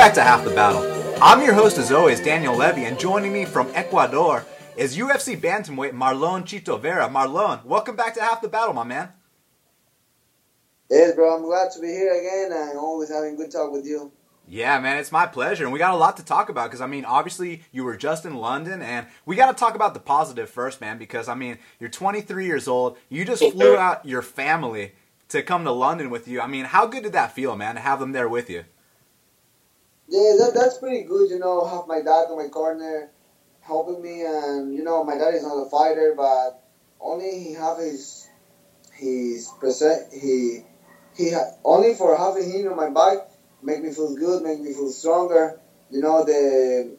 back to Half the Battle. I'm your host, as always, Daniel Levy, and joining me from Ecuador is UFC bantamweight Marlon Chito Vera. Marlon, welcome back to Half the Battle, my man. Yes, bro. I'm glad to be here again and always having good talk with you. Yeah, man, it's my pleasure. And we got a lot to talk about because, I mean, obviously you were just in London, and we got to talk about the positive first, man, because, I mean, you're 23 years old. You just flew out your family to come to London with you. I mean, how good did that feel, man, to have them there with you? Yeah, that, that's pretty good, you know, have my dad in my corner helping me. And, you know, my dad is not a fighter, but only he have his, his present, he, he, ha- only for having him on my back, make me feel good, make me feel stronger. You know, the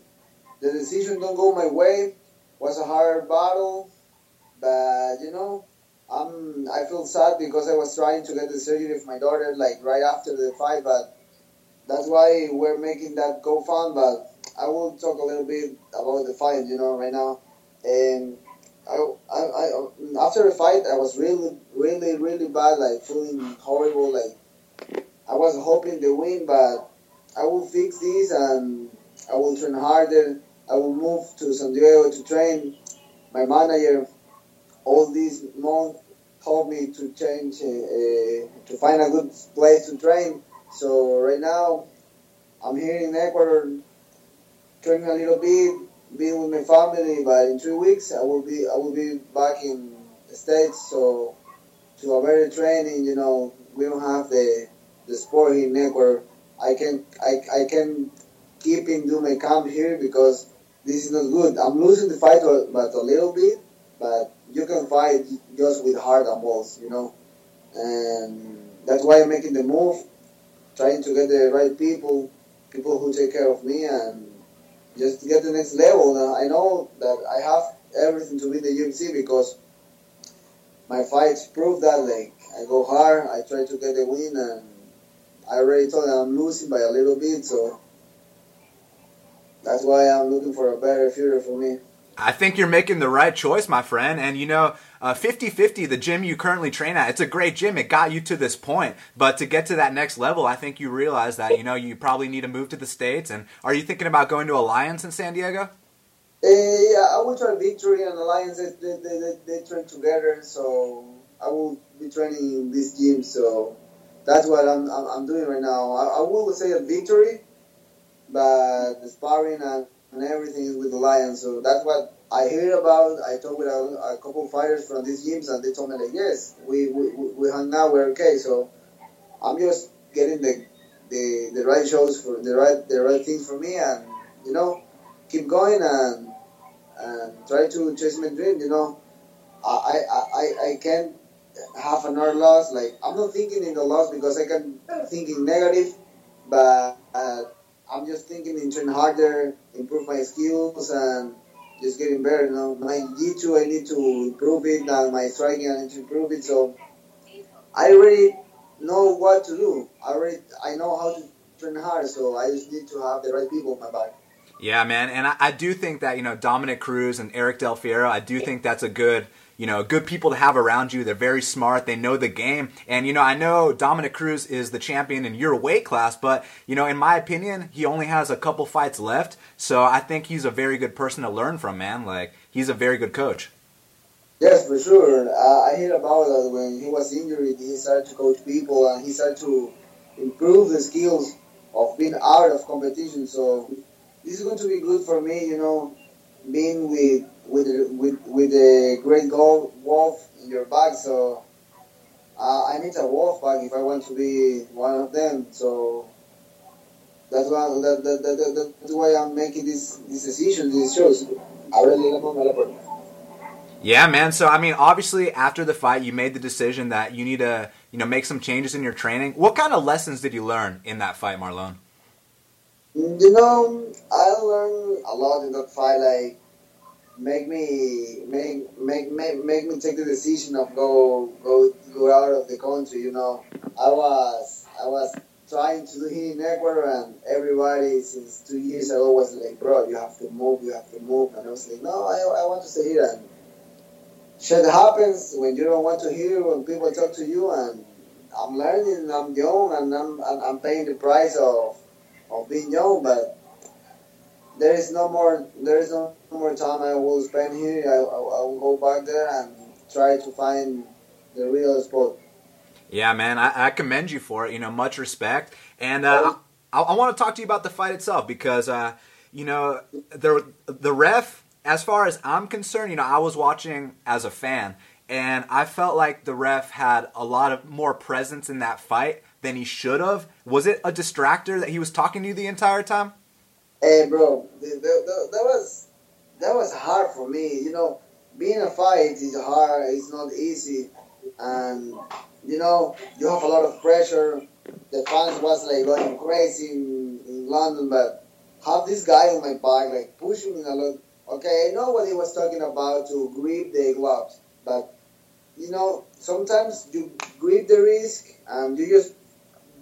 the decision don't go my way was a hard battle, but you know, I'm I feel sad because I was trying to get the surgery for my daughter like right after the fight, but that's why we're making that go fun. But I will talk a little bit about the fight, you know, right now. And I, I, I after the fight, I was really, really, really bad, like feeling horrible, like I was hoping to win, but I will fix this and I will train harder. I will move to San Diego to train. My manager, all these months, helped me to change, uh, to find a good place to train. So right now, I'm here in Ecuador, training a little bit, being with my family. But in three weeks, I will be I will be back in the states. So to a better training, you know, we don't have the the sport in Ecuador. I can I, I can keep in do my camp here because this is not good. I'm losing the fight, but a little bit. But you can fight just with heart and balls, you know. And that's why I'm making the move, trying to get the right people, people who take care of me, and just get the next level. Now, I know that I have everything to win the UFC because my fights prove that. Like I go hard, I try to get the win, and I already told them I'm losing by a little bit, so that's why I'm looking for a better future for me. I think you're making the right choice, my friend. And you know, 50 uh, 50, the gym you currently train at, it's a great gym. It got you to this point. But to get to that next level, I think you realize that, you know, you probably need to move to the States. And are you thinking about going to Alliance in San Diego? Uh, yeah, I will try Victory and Alliance. They, they, they, they train together. So I will be training in this gym. So that's what I'm, I'm, doing right now. I, I will say a victory, but the sparring and, and everything is with the Lions. So that's what I hear about. I talked with a, a couple of fighters from these gyms, and they told me like, yes, we we, we hung out, we're okay. So I'm just getting the the, the right shows for the right the right things for me, and you know, keep going and and try to chase my dream. You know, I I I, I can't have another loss. Like I'm not thinking in the loss because I can thinking negative, but uh, I'm just thinking in train harder, improve my skills, and just getting better. You know, my G2 I need to improve it, and my striking I need to improve it. So I already know what to do. I already I know how to train hard. So I just need to have the right people in my back. Yeah, man, and I, I do think that you know Dominick Cruz and Eric Del Fierro. I do think that's a good you know, good people to have around you. They're very smart. They know the game. And, you know, I know Dominick Cruz is the champion in your weight class, but, you know, in my opinion, he only has a couple fights left. So I think he's a very good person to learn from, man. Like, he's a very good coach. Yes, for sure. Uh, I hear about that when he was injured, he started to coach people and he started to improve the skills of being out of competition. So this is going to be good for me, you know, being with with with with a great goal wolf in your bag. So uh, I need a wolf bag if I want to be one of them. So that's why that, that, that, that's why I'm making this this decision. These shows. I really love my Yeah, man. So I mean, obviously, after the fight, you made the decision that you need to, you know, make some changes in your training. What kind of lessons did you learn in that fight, Marlon? You know, I learned a lot in that fight. Like make me make make make make me take the decision of go go go out of the country. You know, I was I was trying to do it in Ecuador, and everybody since two years ago was like, "Bro, you have to move, you have to move," and I was like, "No, I I want to stay here." And shit happens when you don't want to hear when people talk to you, and I'm learning, and I'm young, and I'm I'm, I'm paying the price of of being young, but there is no more there is no more time I will spend here. I, I, I will go back there and try to find the real sport. Yeah, man, I, I commend you for it. You know, much respect, and uh, I, I want to talk to you about the fight itself because uh, you know the the ref. As far as I'm concerned, you know, I was watching as a fan, and I felt like the ref had a lot of more presence in that fight than he should have. Was it a distractor that he was talking to you the entire time? Hey, bro, that, that, was that was hard for me. You know, being a fight is hard. It's not easy, and you know you have a lot of pressure. The fans was like going crazy in, in London, but have this guy on my back like pushing me a lot. Okay, I know what he was talking about to grip the gloves, but you know, sometimes you grip the risk and you just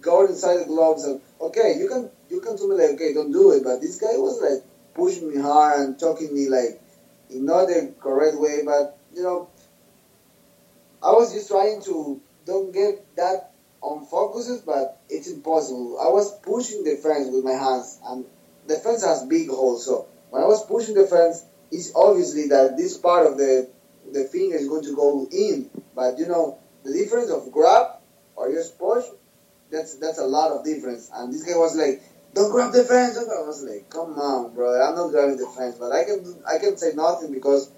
go inside the gloves and okay, you can you can tell me like okay, don't do it, but this guy was like pushing me hard and talking me like in not the correct way, but you know, I was just trying to don't get that on but it's impossible. I was pushing the fence with my hands, and the fence has big holes, so when I was pushing the fence, it's obviously that this part of the the finger is going to go in. But you know, the difference of grab or just push, that's that's a lot of difference. And this guy was like, "Don't grab the fence." I was like, "Come on, bro, I'm not grabbing the fence." But I can I can say nothing because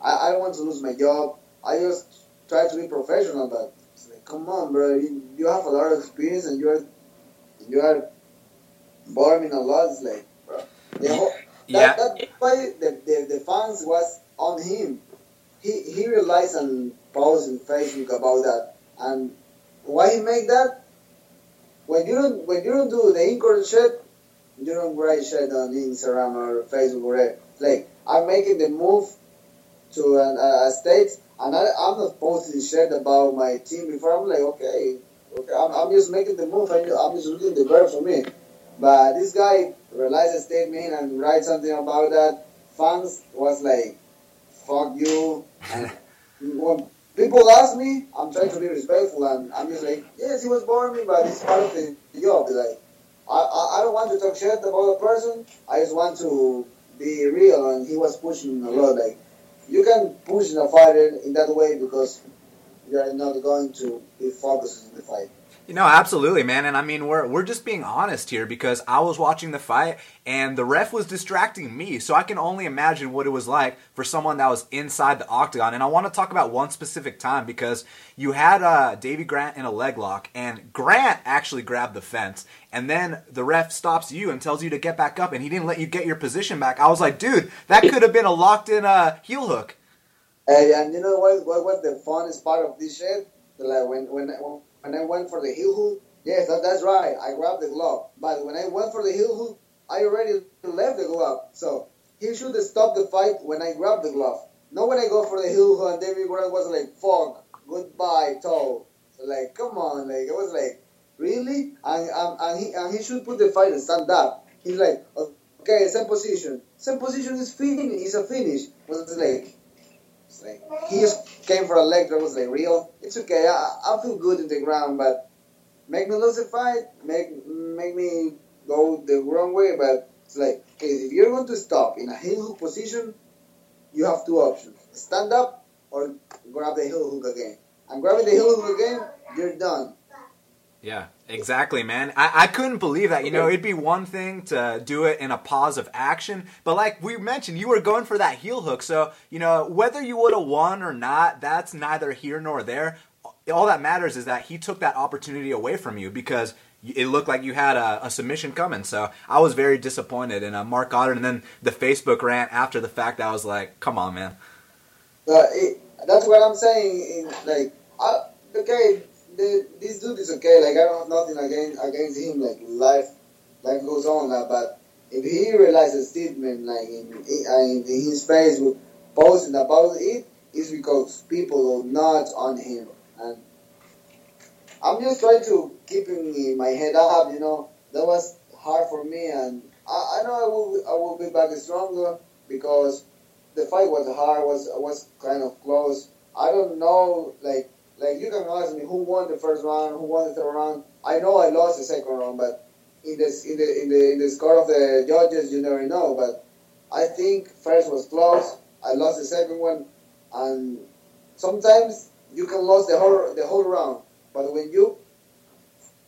I, I don't want to lose my job. I just try to be professional, but it's like, come on, bro, you, you have a lot of experience and you're you are boring a lot. It's like, bro, the whole, yeah. that, that why the, the the fans was on him he, he realized and posted in Facebook about that. And why he made that? When you don't when you don't do the incorrect shit, you don't write shit on Instagram or Facebook or whatever. Like I'm making the move to an, a state, and I, I'm not posting shit about my team before. I'm like, okay, okay, I'm, I'm just making the move. I, I'm just looking the better for me. But this guy realized the statement and write something about that. Fans was like, fuck you. And people ask me, I'm trying to be respectful, and I'm just like, yes, he was boring me, but it's part of the job. Like, I, I, I don't want to talk shit about a person. I just want to be real, and he was pushing a lot. Like, you can push a fighter in that way because you're not going to be focused on the fight. You know, absolutely, man. And I mean, we're we're just being honest here because I was watching the fight and the ref was distracting me. So I can only imagine what it was like for someone that was inside the octagon. And I want to talk about one specific time because you had uh, Davey Grant in a leg lock, and Grant actually grabbed the fence, and then the ref stops you and tells you to get back up, and he didn't let you get your position back. I was like, dude, that could have been a locked in uh, heel hook. Hey, and you know what? What was the funnest part of this shit? Like when when when I went for the heel hook, yes, that, that's right. I grabbed the glove. But when I went for the heel hook, I already left the glove. So he should stop the fight when I grabbed the glove. Not when I go for the heel hook and David Grant was like, fuck, goodbye, toe. Like, come on, like it was like, really? And, and, and he and he should put the fight and stand up. He's like, okay, same position. Same position is finish. Is a finish. Was like, he just came for a leg that was like real. It's okay. I, I feel good in the ground, but make me lose the fight. Make make me go the wrong way. But it's like, okay, if you're going to stop in a heel hook position, you have two options: stand up or grab the heel hook again. I'm grabbing the heel hook again, you're done. Yeah, exactly, man. I, I couldn't believe that. You know, it'd be one thing to do it in a pause of action, but like we mentioned, you were going for that heel hook. So, you know, whether you would have won or not, that's neither here nor there. All that matters is that he took that opportunity away from you because it looked like you had a, a submission coming. So I was very disappointed. And uh, Marc Goddard, and then the Facebook rant after the fact, I was like, come on, man. Uh, it, that's what I'm saying. Like, I, okay, the, this dude is okay. Like I don't have nothing against against him. Like life, life goes on. But if he realizes statement like in, in, uh, in his Facebook posting about it, it, is because people are not on him. And I'm just trying to keeping my head up. You know, that was hard for me, and I, I know I will I will be back stronger because the fight was hard. was was kind of close. I don't know, like like you can ask me who won the first round, who won the third round. I know I lost the second round, but in the in the in the in the score of the judges, you never know. But I think first was close. I lost the second one, and sometimes you can lose the whole the whole round. But when you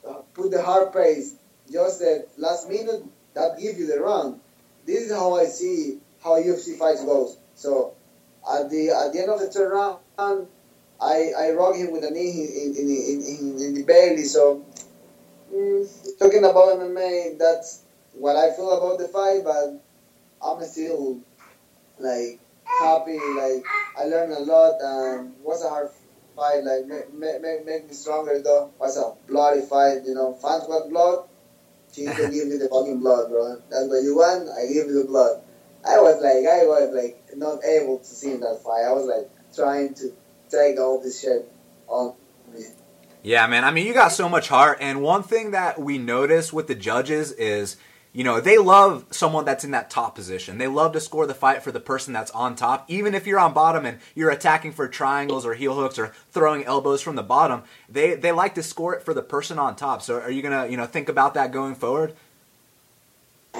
uh, put the hard pace, just the last minute, that gives you the round. This is how I see how UFC fights goes. So at the at the end of the third round, I I rock him with a knee in in, in, in, the belly. So mm, talking about MMA, that's what I feel about the fight. But I'm still like happy. Like I learned a lot, and it was a hard fight. Like make, make, make me stronger though. It was a bloody fight. You know, fans want blood. Can give me the fucking blood, bro. That's what you want. I give you the blood. I was like, I was like not able to see that fight. I was like trying to take all this shit on me. Yeah, man. I mean, you got so much heart, and one thing that we notice with the judges is you know, they love someone that's in that top position. They love to score the fight for the person that's on top. Even if you're on bottom and you're attacking for triangles or heel hooks or throwing elbows from the bottom, they, they like to score it for the person on top. So are you going to, you know, think about that going forward?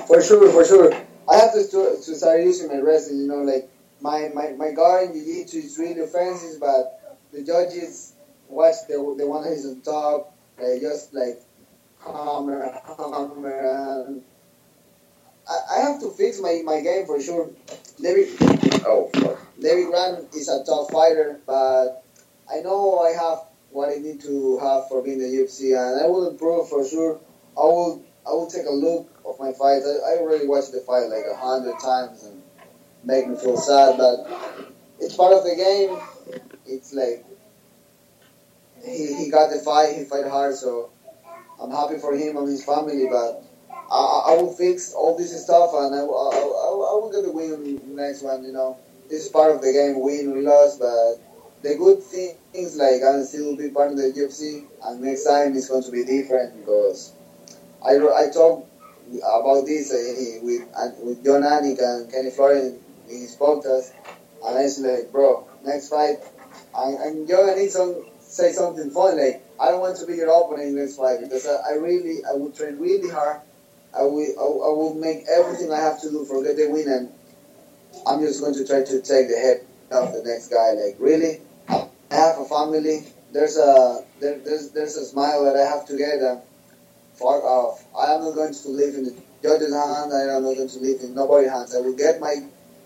For sure, for sure. I have to, to start using my wrestling, you know, like my, my, my guard in Jiu-Jitsu is really offensive, but the judges watch the, the one who's on top, they just like hammer, hammer, and I, have to fix my, my game for sure. David, oh fuck. David Grant is a tough fighter, but I know I have what I need to have for being the UFC, and I will improve for sure. I will I will take a look of my fights. I, I already watched the fight like a hundred times and make me feel sad, but it's part of the game. It's like he, he got the fight, he fight hard, so I'm happy for him and his family, but I, I will fix all this stuff and I, I, I, I will get the win in the next one, you know. This is part of the game, win or loss, but the good thing is like I'm still be part of the UFC and next time it's going to be different because I, I talked about this uh, with uh, with Jon Anik and Kenny Florian in his us, and I said like, bro, next fight, and, and Jon Anik some, say something funny like, I don't want to be your opponent this fight because I, I really, I would train really hard I will, I, will make everything I have to do for get the win, and I'm just going to try to take the head of the next guy. Like really, I have a family. There's a there, there's there's a smile that I have to get. Fuck off. I am not going to live in the judge's hand. I am not going to live in nobody's hands. I will get my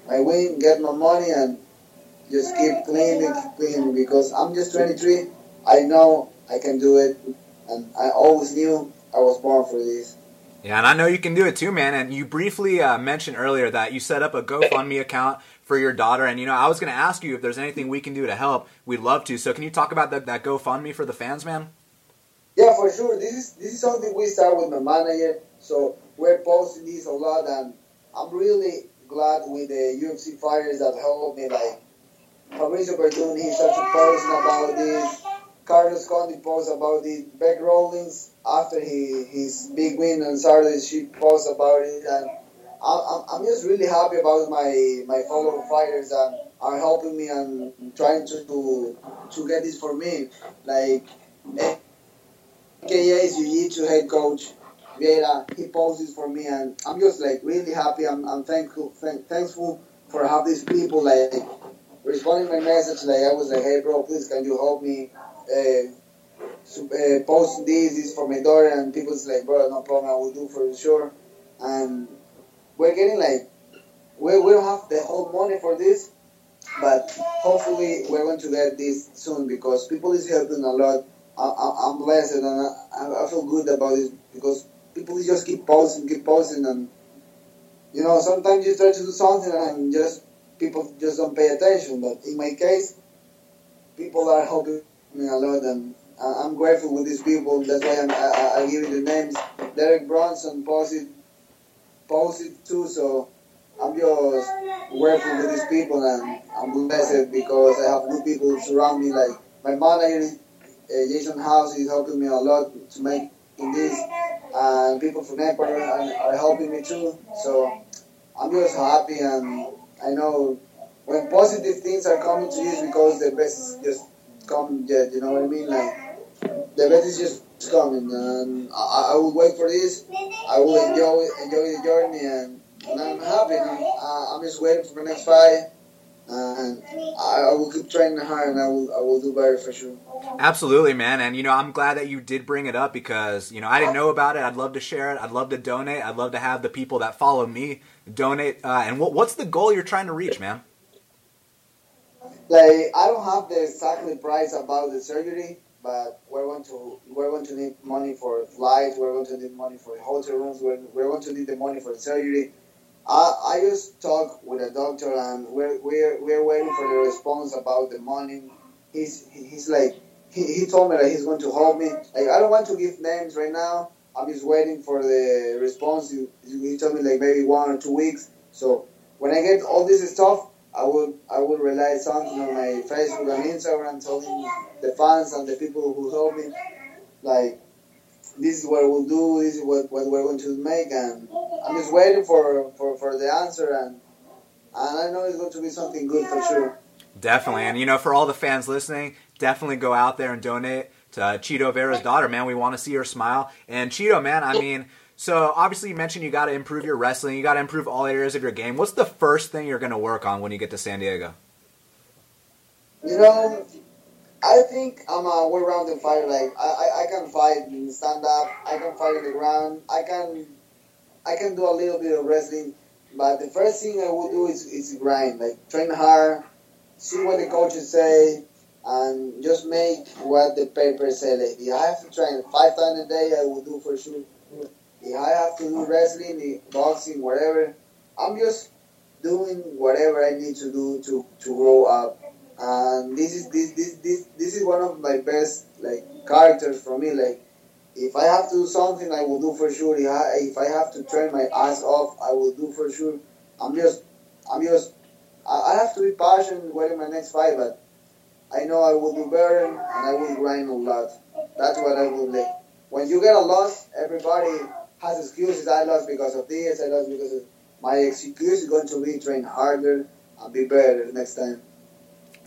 my win, get my money, and just keep cleaning, keep cleaning. Because I'm just 23. I know I can do it, and I always knew I was born for this. Yeah, and I know you can do it too, man. And you briefly uh, mentioned earlier that you set up a GoFundMe account for your daughter. And, you know, I was going to ask you if there's anything we can do to help. We'd love to. So can you talk about that, that GoFundMe for the fans, man? Yeah, for sure. This is this is something we start with my manager. So we're posting this a lot, and I'm really glad with the UFC fighters that helped me. Like Fabricio Werdum, he started posting about this. Carlos Condit posts about it. Bec Rawlings after he, his big win on Saturday, she posts about it, and I'm, I'm just really happy about my my fellow fighters that are helping me and trying to to, to get this for me. Like KA's Jiu-Jitsu head coach Vieira, he this for me, and I'm just like really happy. I'm, I'm thankful thank, thankful for have these people like responding my message. Like I was like, hey bro, please can you help me? Uh, uh, post this, this for my daughter, and people's like, bro, no problem, I will do for sure. And we're getting like, we, we don't have the whole money for this, but hopefully we're going to get this soon because people is helping a lot. I, am blessed and I, I feel good about this because people just keep posting, keep posting, and you know sometimes you try to do something and just people just don't pay attention. But in my case, people are helping me a lot, and I'm grateful with these people. That's why I'm, I, I give you the names. Derek Brunson posted, posted too. So I'm just grateful with these people, and I'm blessed because I have good people surround me. Like my manager, uh, Jason House, is helping me a lot to make in this, and people from Empire are, are helping me too. So I'm just happy, and I know when positive things are coming to you, because the best is just come. You know what I mean? Like the best is just coming, and I, I will wait for this. I will enjoy enjoy the journey, and, and I'm happy. I, uh, I'm just waiting for the next fight and I, I, will keep training hard, and I will I will do better for sure. Absolutely, man. And you know, I'm glad that you did bring it up because you know I didn't know about it. I'd love to share it. I'd love to donate. I'd love to have the people that follow me donate. Uh, and what what's the goal you're trying to reach, man? Like I don't have the exactly price about the surgery, but we're going to we're going to need money for flights. We're going to need money for hotel rooms. We're, we're going to need the money for the surgery I, I just talked with a doctor and we're, we're, we're waiting for the response about the money. He's, he's like, he, he told me that he's going to help me. Like, I don't want to give names right now. I'm just waiting for the response. He, he told me like maybe one or two weeks. So when I get all this stuff, I will I will rely something on my Facebook and Instagram telling the fans and the people who help me like this is what we'll do, this is what, what we're going to make, and I'm just waiting for, for, for the answer, and, and I know it's going to be something good for sure. Definitely, and you know, for all the fans listening, definitely go out there and donate to uh, Chito Vera's daughter, man. We want to see her smile. And Chito, man, I mean, so obviously you mentioned you got to improve your wrestling, you got to improve all areas of your game. What's the first thing you're going to work on when you get to San Diego? You know, I think I'm a well-rounded fighter. Like I, I, I can fight in stand up. I can fight on the ground. I can, I can do a little bit of wrestling. But the first thing I will do is, is grind. Like train hard, see what the coaches say, and just make what the papers say. Like if I have to train five times a day, I will do for sure. If I have to do wrestling, eh, boxing, whatever, I'm just doing whatever I need to do to, to grow up and this is this this this this is one of my best like characters for me. Like if I have to do something, I will do for sure. If I, have to turn my ass off, I will do for sure. I'm just I'm just I, have to be patient waiting my next fight, but I know I will do better and I will grind a lot. That's what I will like. When you get a loss, everybody has excuses. I lost because of this. I lost because of my excuse is going to be train harder and be better next time.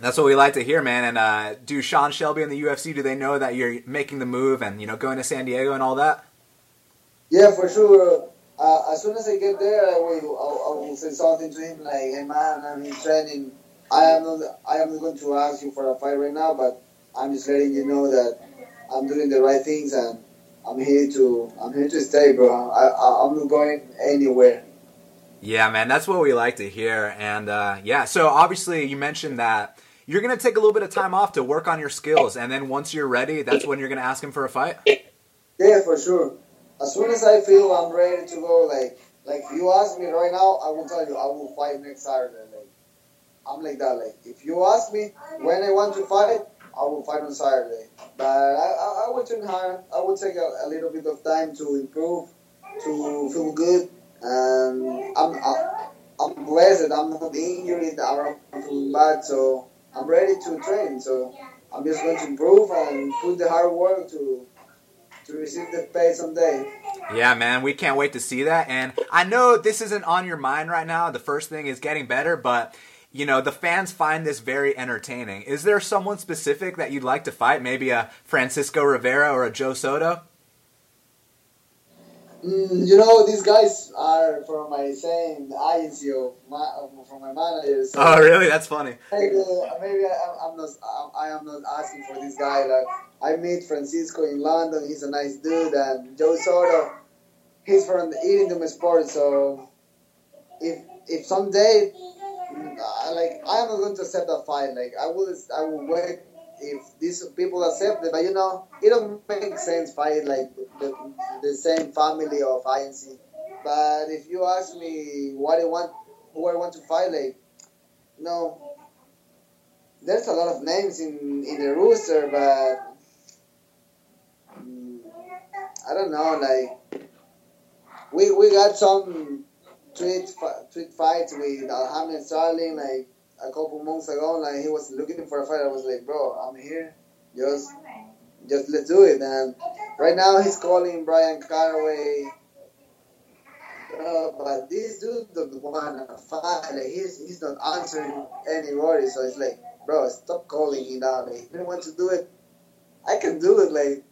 That's what we like to hear, man. And uh, do Sean Shelby and the UFC do they know that you're making the move and you know going to San Diego and all that? Yeah, for sure. Uh, as soon as I get there, I will I, will say something to him like, "Hey man, I'm in training. I am not I am not going to ask you for a fight right now, but I'm just letting you know that I'm doing the right things and I'm here to I'm here to stay, bro. I, I I'm not going anywhere." Yeah, man, that's what we like to hear. And uh, yeah, so obviously you mentioned that you're going to take a little bit of time off to work on your skills, and then once you're ready, that's when you're going to ask him for a fight. Yeah, for sure. As soon as I feel I'm ready to go, like like if you ask me right now, I will tell you I will fight next Saturday. Like I'm like that. Like if you ask me when I want to fight, I will fight on Saturday. But I, I, I will train hard. I will take a, a, little bit of time to improve, to feel good. And I'm I, I'm blessed. I'm not injured. I'm feeling bad. So I'm ready to train. So I'm just going to improve and put the hard work to to receive the pay someday. Yeah, man, we can't wait to see that. And I know this isn't on your mind right now. The first thing is getting better, but you know the fans find this very entertaining. Is there someone specific that you'd like to fight? Maybe a Francisco Rivera or a Joe Soto? Mm, you know, these guys are from my same agency of my, from my manager. So oh, really? That's funny. Maybe, maybe I, am not. I am not asking for this guy. Like I meet Francisco in London. He's a nice dude, and Joe Soto. He's from the Iridium Sports. So if if someday, uh, like I am not going to accept that fight. Like I will, I will wait if these people accept it, but you know, it don't make sense fight like the, the same family of INC. But if you ask me what I want, who I want to fight, like, know, there's a lot of names in in the rooster, but um, I don't know, like, we we got some tweet tweet fights with Aljamain Sterling, like a couple months ago, like he was looking for a fight. I was like, bro, I'm here. Just, just let's do it. And right now he's calling Bryan Caraway. Uh, but this dude don't want to fight. Like he's he's not answering any anybody. So it's like, bro, stop calling him down. Like, you want to do it, I can do it. Like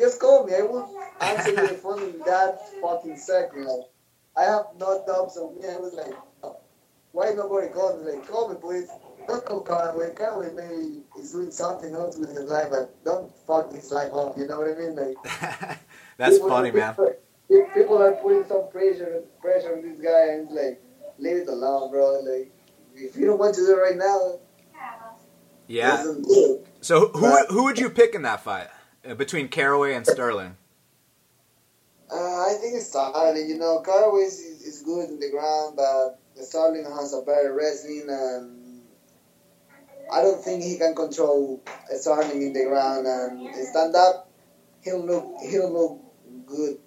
just call me. I will answer the phone in that fucking second. Like, I have no doubts on me. I was like, why nobody called me? Like, call me, please. Don't call Conway. Conway maybe he's doing something else with his life, but don't fuck his life up. You know what I mean? Like, that's people, funny, man. People are putting some pressure pressure on this guy, and it's like, leave it alone, bro. Like, if you don't want to do it right now, yeah. So who but, who would you pick in that fight uh, between Caraway and Sterling? Uh, I think it's Sterling. You know, Caraway is, is good in the ground, but Sterling has a better wrestling, and I don't think he can control a Sterling in the ground and stand up. He'll look he'll look good.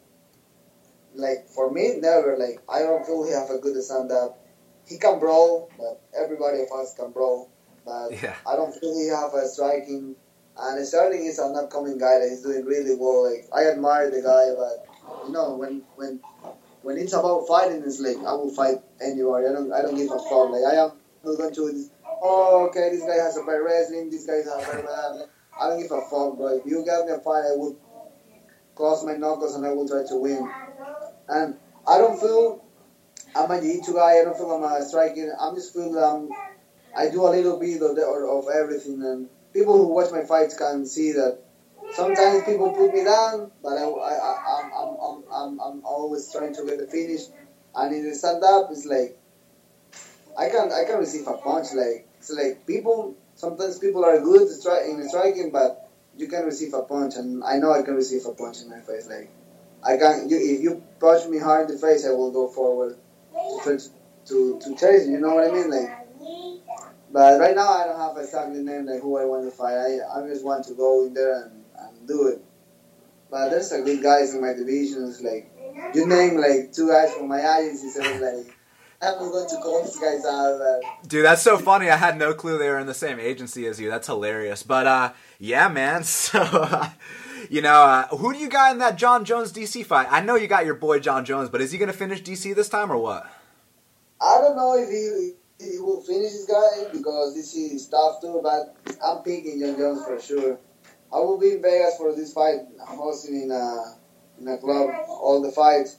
Like for me, never. Like I don't feel he have a good stand up. He can brawl, but everybody of us can brawl. But yeah. I don't think he have a striking. And Sterling is an upcoming guy that he's doing really well. Like I admire the guy, but you know when when when it's about fighting, it's like I will fight anywhere. I don't I don't give a fuck. Like I am not going to. Oh, okay, this guy has a bad wrestling. This guy has a bad. Like, I don't give a fuck, bro. If you give me a fight, I will cross my knuckles and I will try to win. And I don't feel I'm a jiu-jitsu guy. I don't feel I'm a striking. I'm just feel I'm I do a little bit of, the, of everything, and people who watch my fights can see that sometimes people put me down, but I, I, I'm, I'm, I'm, I'm always trying to get the finish. And in the stand up, it's like I can I can receive a punch. Like it's like people sometimes people are good in striking, but you can receive a punch, and I know I can receive a punch in my face. Like I can you, if you punch me hard in the face, I will go forward to to to chase. You know what I mean? Like but right now, I don't have exactly name like who I want to fight. I, I just want to go in there and do it. But there's a good guys in my divisions. Like you name like two guys from my agency, so it's like. I'm going to call these guys out. But... Dude, that's so funny. I had no clue they were in the same agency as you. That's hilarious. But uh, yeah, man. So, uh, you know, uh, who do you got in that Jon Jones DC fight? I know you got your boy Jon Jones, but is he going to finish DC this time or what? I don't know if he he will finish this guy because this is tough too. But I'm picking Jon Jones for sure. I will be in Vegas for this fight, hosting in a in a club all the fights.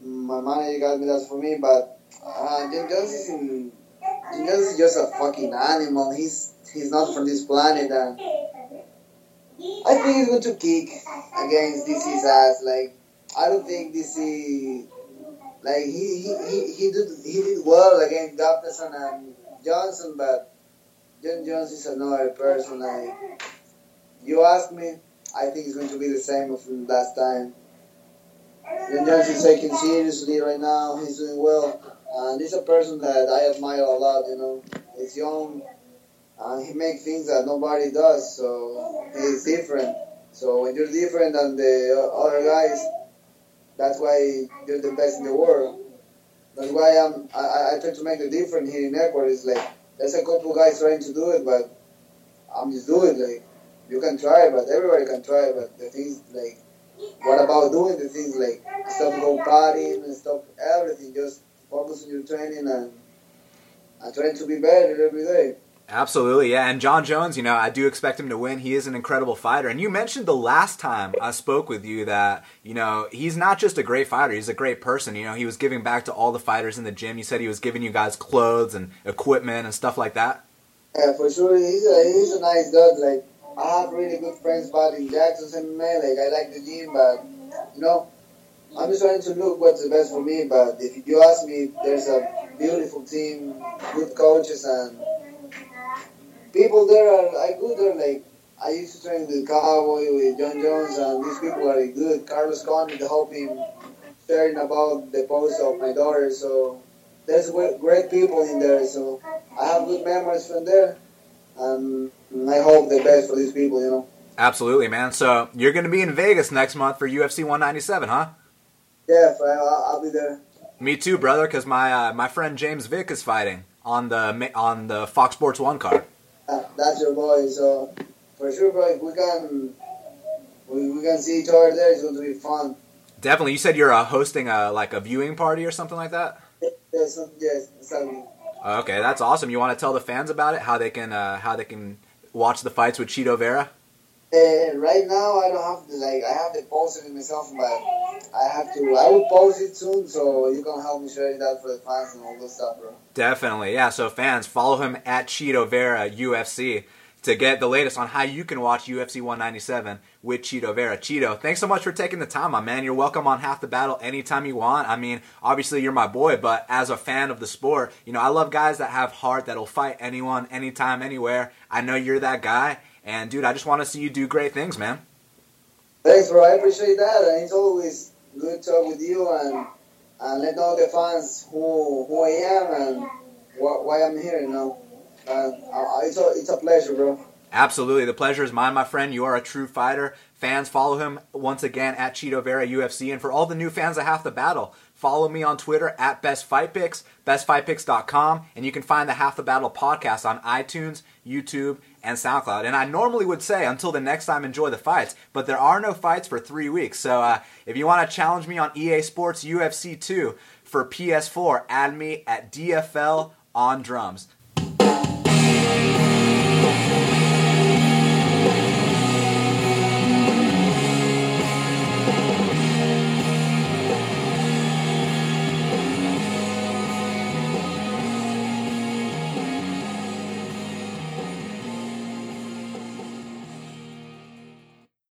My manager got me that for me, but uh, Jon Jones is in. Jon Jones is just a fucking animal. He's he's not from this planet, and I think he's going to kick against DC's ass. Like I don't think DC like he he, he, he did he did well against Gustafsson and Johnson, but Jon Jones is another person. Like you ask me, I think it's going to be the same as last time. Jones is taken seriously right now. He's doing well, and he's a person that I admire a lot. You know, he's young, and he makes things that nobody does. So he's different. So when you're different than the other guys that's why you're the best in the world. That's why I'm, I, I try to make a difference here in Ecuador. It's like, there's a couple guys trying to do it, but I'm just doing it. Like, you can try, but everybody can try. But the things, like, what about doing the things like stop go partying and stop everything? Just focus on your training and, and trying to be better every day. Absolutely, yeah. And Jon Jones, you know, I do expect him to win. He is an incredible fighter. And you mentioned the last time I spoke with you that, you know, he's not just a great fighter, he's a great person. You know, he was giving back to all the fighters in the gym. You said he was giving you guys clothes and equipment and stuff like that. Yeah, for sure. He's a, he's a nice dude. Like, I have really good friends back in Jackson MMA. Like, I like the gym, but, you know, I'm just trying to look what's the best for me. But if you ask me, there's a beautiful team, good coaches, and people there are I go there like I used to train with Cowboy with Jon Jones and these people are good. Carlos Condit helped him sharing about the post of my daughter. So there's great people in there. So I have good memories from there, and I hope the best for these people. You know. Absolutely, man. So you're going to be in Vegas next month for UFC 197, huh? Yeah, I'll, I'll be there. Me too, brother. Because my uh, my friend James Vick is fighting on the on the Fox Sports One card that's your boy. So for sure, bro, if we can we, we can see each other there, it's going to be fun. Definitely. You said you're uh, hosting a like a viewing party or something like that. Yes, yes, exactly. Okay, that's awesome. You want to tell the fans about it? How they can uh, how they can watch the fights with Chito Vera? Uh, right now, I don't have the, like I have the post it myself, but I have to. I will post it soon, so you can help me sharing that for the fans and all this stuff, bro. Definitely, yeah. So fans, follow him at Chito Vera UFC to get the latest on how you can watch UFC 197 with Chito Vera. Chito, thanks so much for taking the time, my man. You're welcome on Half the Battle anytime you want. I mean, obviously you're my boy, but as a fan of the sport, you know I love guys that have heart that'll fight anyone, anytime, anywhere. I know you're that guy and dude, I just want to see you do great things, man. Thanks, bro. I appreciate that, and it's always good to talk with you and and let all the fans who who I am and wh- why I'm here. You know, it's a it's a pleasure, bro. Absolutely, the pleasure is mine, my friend. You are a true fighter. Fans, follow him once again at Chito Vera UFC, and for all the new fans of Half the Battle, follow me on Twitter at Best Fight Picks, bestfightpicks.com, and you can find the Half the Battle podcast on iTunes, YouTube, and SoundCloud. And I normally would say until the next time, enjoy the fights, but there are no fights for three weeks. So uh, if you want to challenge me on EA Sports UFC 2 for PS4, add me at DFL on drums day.